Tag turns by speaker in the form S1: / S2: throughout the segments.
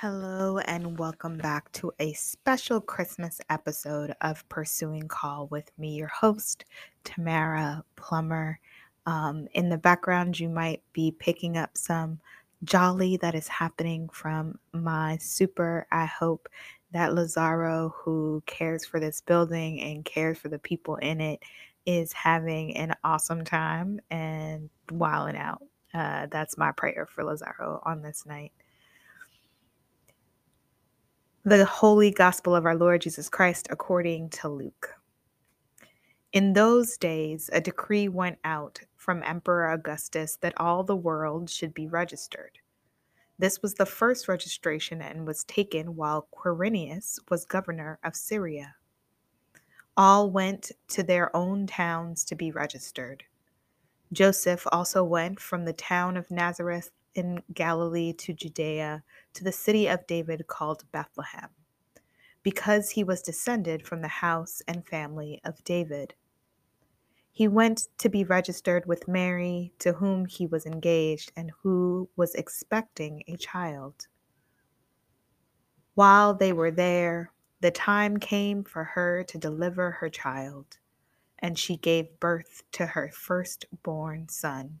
S1: Hello, and welcome back to a special Christmas episode of Pursuing Call with me, your host, Tamara Plummer. Um, in the background, you might be picking up some jolly that is happening from my super. I hope that Lazaro, who cares for this building and cares for the people in it, is having an awesome time and wilding out. Uh, that's my prayer for Lazaro on this night the holy gospel of our Lord Jesus Christ according to Luke. In those days, a decree went out from Emperor Augustus that all the world should be registered. This was the first registration and was taken while Quirinius was governor of Syria. All went to their own towns to be registered. Joseph also went from the town of Nazareth in Galilee to Judea, to the city of David called Bethlehem, because he was descended from the house and family of David. He went to be registered with Mary, to whom he was engaged and who was expecting a child. While they were there, the time came for her to deliver her child, and she gave birth to her firstborn son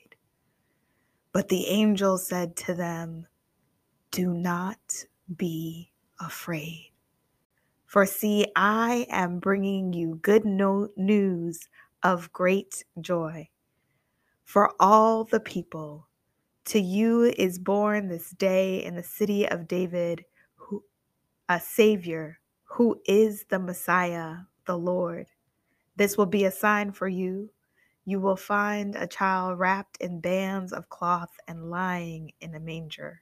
S1: But the angel said to them, Do not be afraid. For see, I am bringing you good no- news of great joy for all the people. To you is born this day in the city of David who, a Savior who is the Messiah, the Lord. This will be a sign for you you will find a child wrapped in bands of cloth and lying in a manger.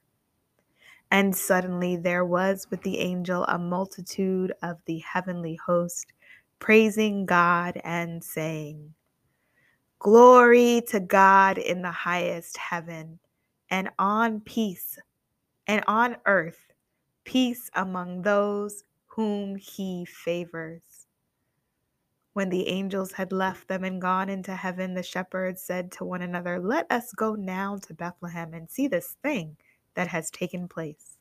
S1: And suddenly there was with the angel a multitude of the heavenly host, praising God and saying, Glory to God in the highest heaven, and on peace, and on earth, peace among those whom he favors. When the angels had left them and gone into heaven, the shepherds said to one another, Let us go now to Bethlehem and see this thing that has taken place,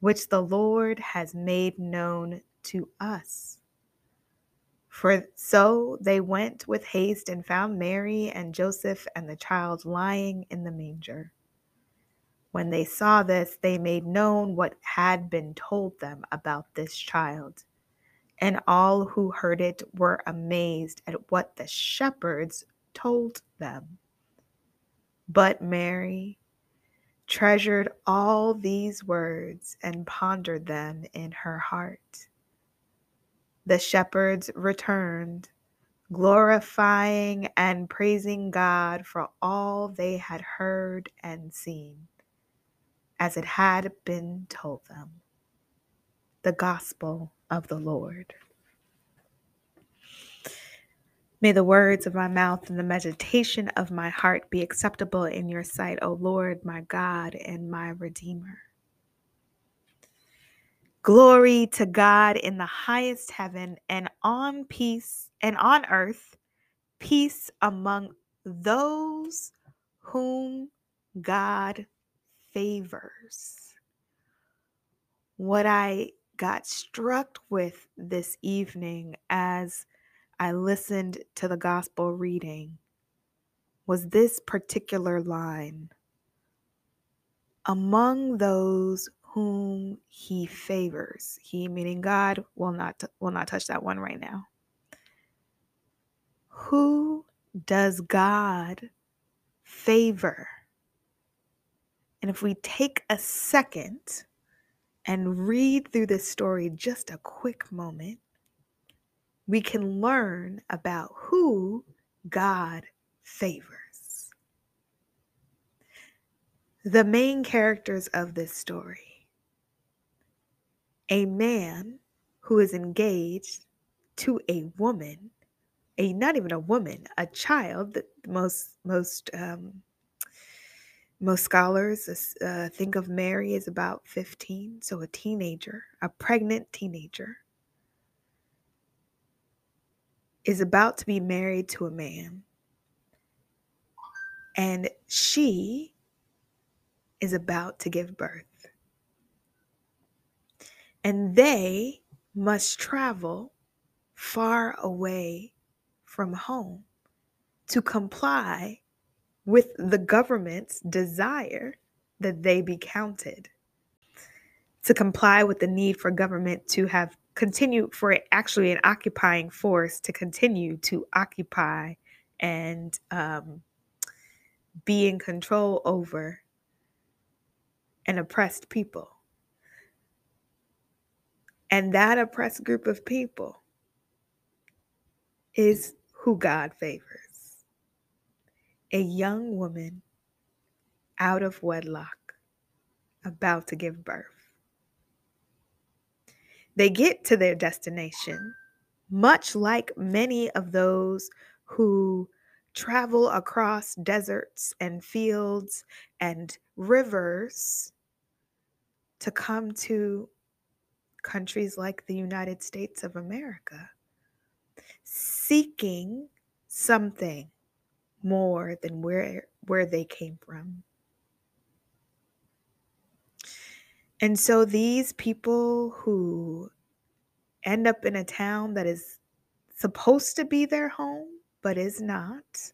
S1: which the Lord has made known to us. For so they went with haste and found Mary and Joseph and the child lying in the manger. When they saw this, they made known what had been told them about this child and all who heard it were amazed at what the shepherds told them. But Mary treasured all these words and pondered them in her heart. The shepherds returned, glorifying and praising God for all they had heard and seen, as it had been told them. The Gospel of the Lord. May the words of my mouth and the meditation of my heart be acceptable in your sight, O Lord, my God and my Redeemer. Glory to God in the highest heaven and on peace and on earth, peace among those whom God favors. What I got struck with this evening as I listened to the gospel reading was this particular line Among those whom he favors, he meaning God will not will not touch that one right now. Who does God favor? And if we take a second and read through this story just a quick moment, we can learn about who God favors. The main characters of this story a man who is engaged to a woman, a not even a woman, a child. That most most um, most scholars uh, think of Mary as about 15, so a teenager, a pregnant teenager, is about to be married to a man. And she is about to give birth. And they must travel far away from home to comply with the government's desire that they be counted, to comply with the need for government to have continue for actually an occupying force to continue to occupy and um, be in control over an oppressed people. And that oppressed group of people is who God favors. A young woman out of wedlock, about to give birth. They get to their destination, much like many of those who travel across deserts and fields and rivers to come to countries like the United States of America, seeking something more than where, where they came from. And so these people who end up in a town that is supposed to be their home but is not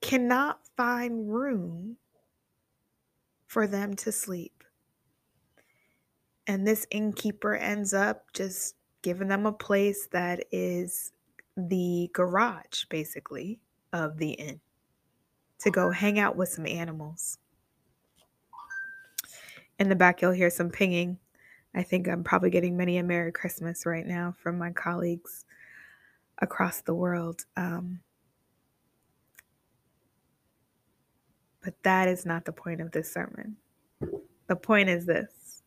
S1: cannot find room for them to sleep. And this innkeeper ends up just giving them a place that is the garage, basically, of the inn to go hang out with some animals. In the back, you'll hear some pinging. I think I'm probably getting many a Merry Christmas right now from my colleagues across the world. Um, but that is not the point of this sermon. The point is this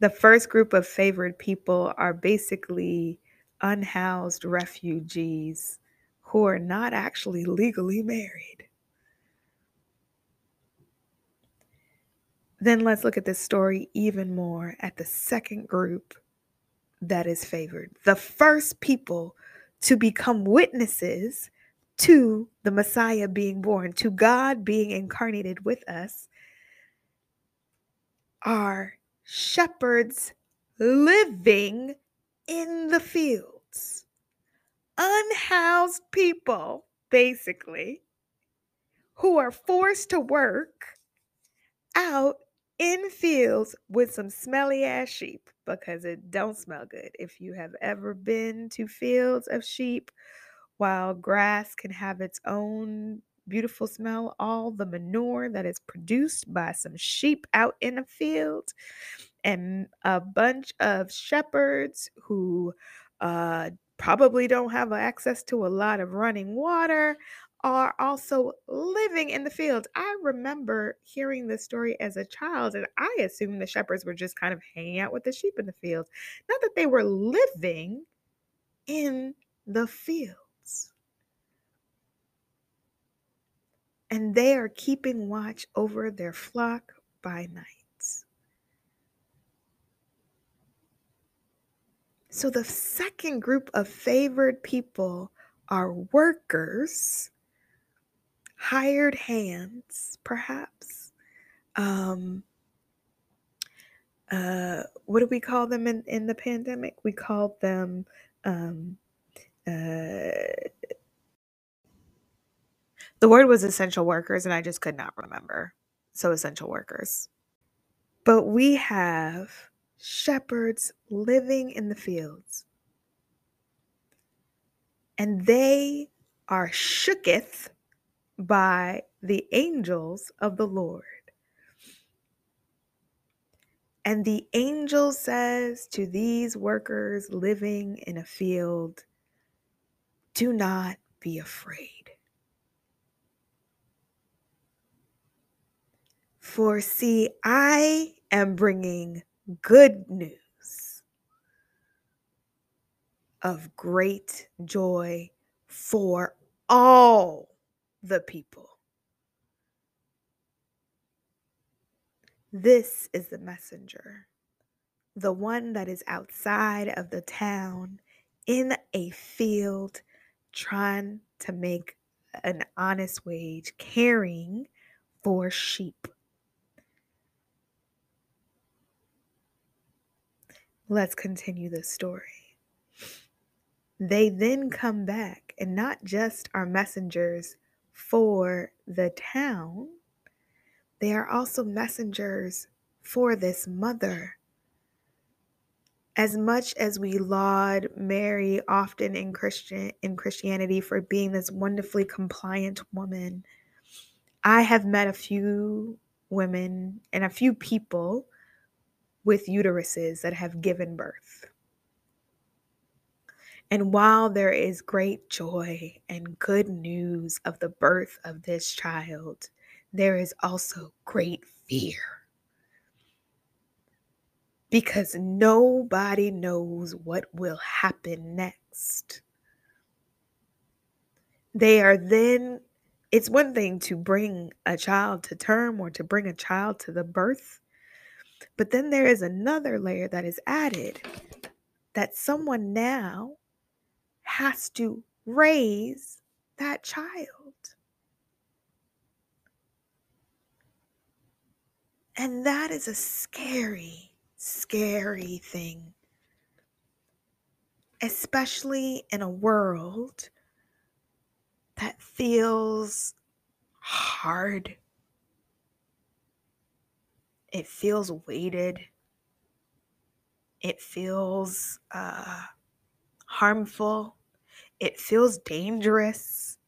S1: the first group of favored people are basically unhoused refugees who are not actually legally married. Then let's look at this story even more at the second group that is favored. The first people to become witnesses to the Messiah being born, to God being incarnated with us, are shepherds living in the fields. Unhoused people, basically, who are forced to work out in fields with some smelly ass sheep because it don't smell good. If you have ever been to fields of sheep, while grass can have its own beautiful smell, all the manure that is produced by some sheep out in a field and a bunch of shepherds who uh, probably don't have access to a lot of running water are also living in the fields. I remember hearing this story as a child, and I assumed the shepherds were just kind of hanging out with the sheep in the fields, not that they were living in the fields. And they are keeping watch over their flock by night. So the second group of favored people are workers hired hands, perhaps. Um, uh, what do we call them in, in the pandemic? We called them um, uh, the word was essential workers, and I just could not remember. So, essential workers. But we have shepherds living in the fields, and they are shooketh by the angels of the Lord. And the angel says to these workers living in a field, Do not be afraid. For see, I am bringing good news of great joy for all the people. This is the messenger, the one that is outside of the town in a field trying to make an honest wage, caring for sheep. Let's continue the story. They then come back and not just are messengers for the town, they are also messengers for this mother. As much as we laud Mary often in Christian in Christianity for being this wonderfully compliant woman, I have met a few women and a few people with uteruses that have given birth. And while there is great joy and good news of the birth of this child, there is also great fear. Because nobody knows what will happen next. They are then, it's one thing to bring a child to term or to bring a child to the birth, but then there is another layer that is added that someone now has to raise that child. And that is a scary, scary thing. Especially in a world that feels hard. It feels weighted. It feels uh, harmful. It feels dangerous.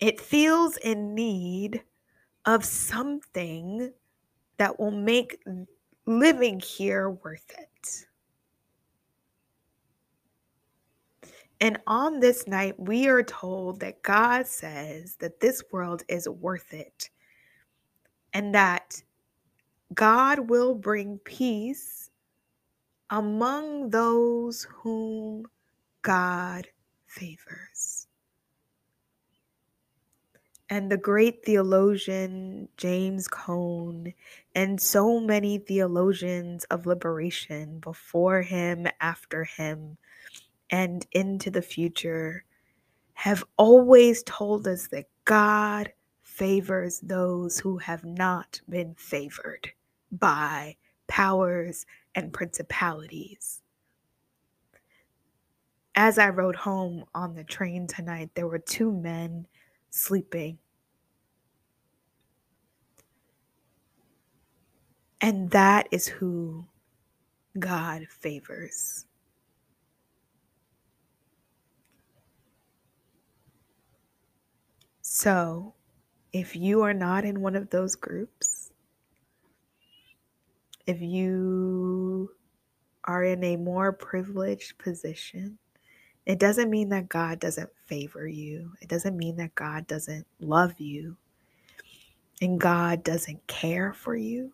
S1: It feels in need of something that will make living here worth it. And on this night, we are told that God says that this world is worth it and that God will bring peace among those whom God favors. And the great theologian James Cone, and so many theologians of liberation before him, after him, and into the future have always told us that God favors those who have not been favored by powers and principalities. As I rode home on the train tonight, there were two men sleeping. And that is who God favors. So, if you are not in one of those groups, if you are in a more privileged position, it doesn't mean that God doesn't favor you. It doesn't mean that God doesn't love you and God doesn't care for you.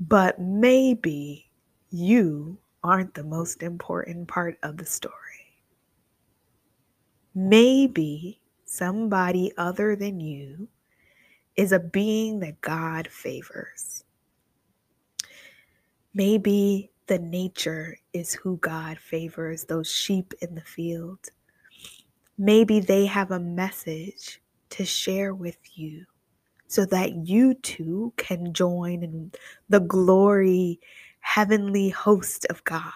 S1: But maybe you aren't the most important part of the story. Maybe somebody other than you is a being that God favors. Maybe the nature is who God favors, those sheep in the field. Maybe they have a message to share with you so that you too can join in the glory, heavenly host of God.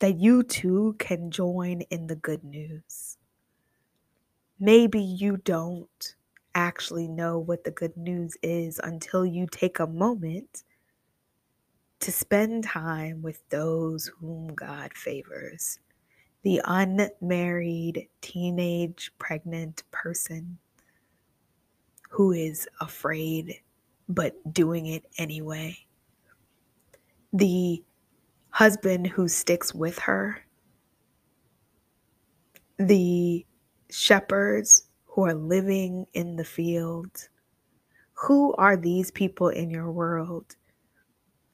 S1: That you too can join in the good news. Maybe you don't actually know what the good news is until you take a moment to spend time with those whom God favors. The unmarried, teenage, pregnant person who is afraid but doing it anyway. The husband who sticks with her. The shepherds who are living in the field? Who are these people in your world?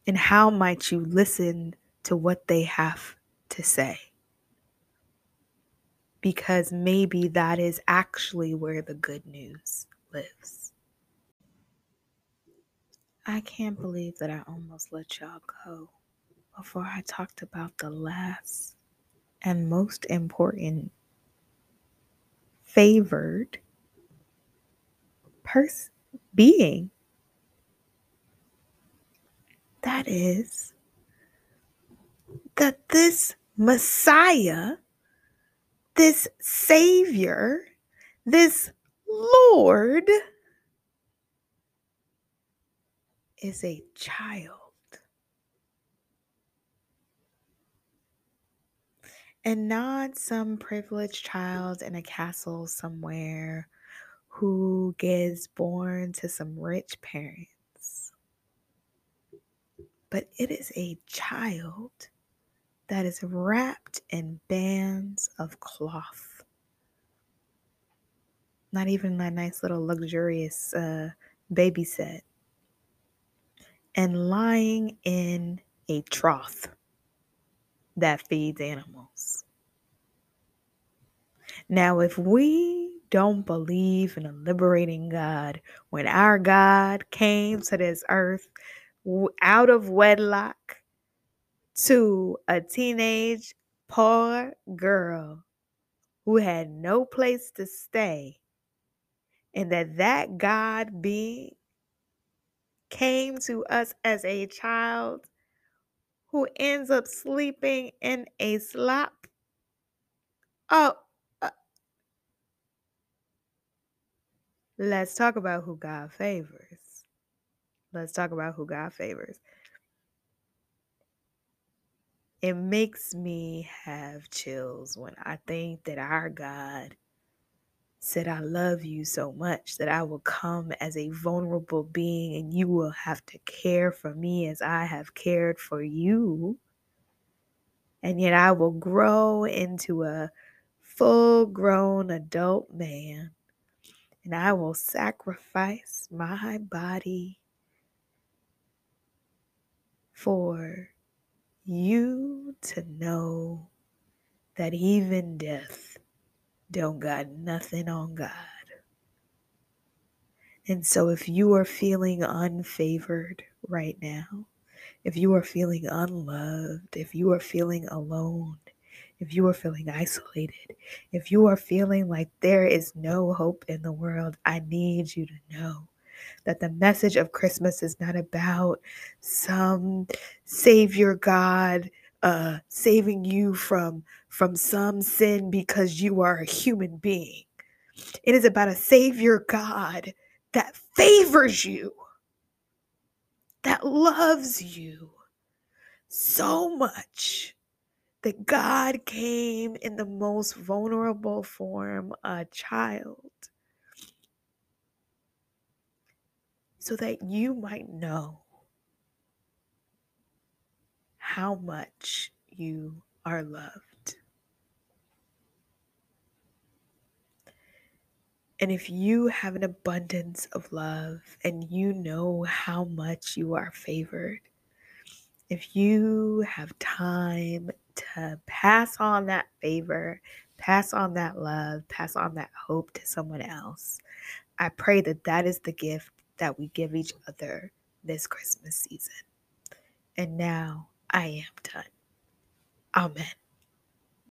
S1: And how might you listen to what they have to say? Because maybe that is actually where the good news lives. I can't believe that I almost let y'all go before I talked about the last and most important favored person being. That is that this Messiah, this Savior, this Lord is a child. And not some privileged child in a castle somewhere who gets born to some rich parents. But it is a child that is wrapped in bands of cloth. Not even that nice little luxurious uh, baby set. And lying in a trough that feeds animals. Now, if we don't believe in a liberating God, when our God came to this earth out of wedlock to a teenage poor girl who had no place to stay, and that that God being came to us as a child who ends up sleeping in a slop. Oh, let's talk about who God favors. Let's talk about who God favors. It makes me have chills when I think that our God said, I love you so much that I will come as a vulnerable being and you will have to care for me as I have cared for you. And yet I will grow into a full grown adult man and I will sacrifice my body for you to know that even death don't got nothing on God. And so, if you are feeling unfavored right now, if you are feeling unloved, if you are feeling alone, if you are feeling isolated, if you are feeling like there is no hope in the world, I need you to know that the message of Christmas is not about some Savior God uh, saving you from from some sin because you are a human being. It is about a Savior God that favors you, that loves you so much that God came in the most vulnerable form, a child, so that you might know how much you are loved. And if you have an abundance of love and you know how much you are favored, if you have time to pass on that favor, pass on that love, pass on that hope to someone else, I pray that that is the gift that we give each other this Christmas season. And now I am done. Amen.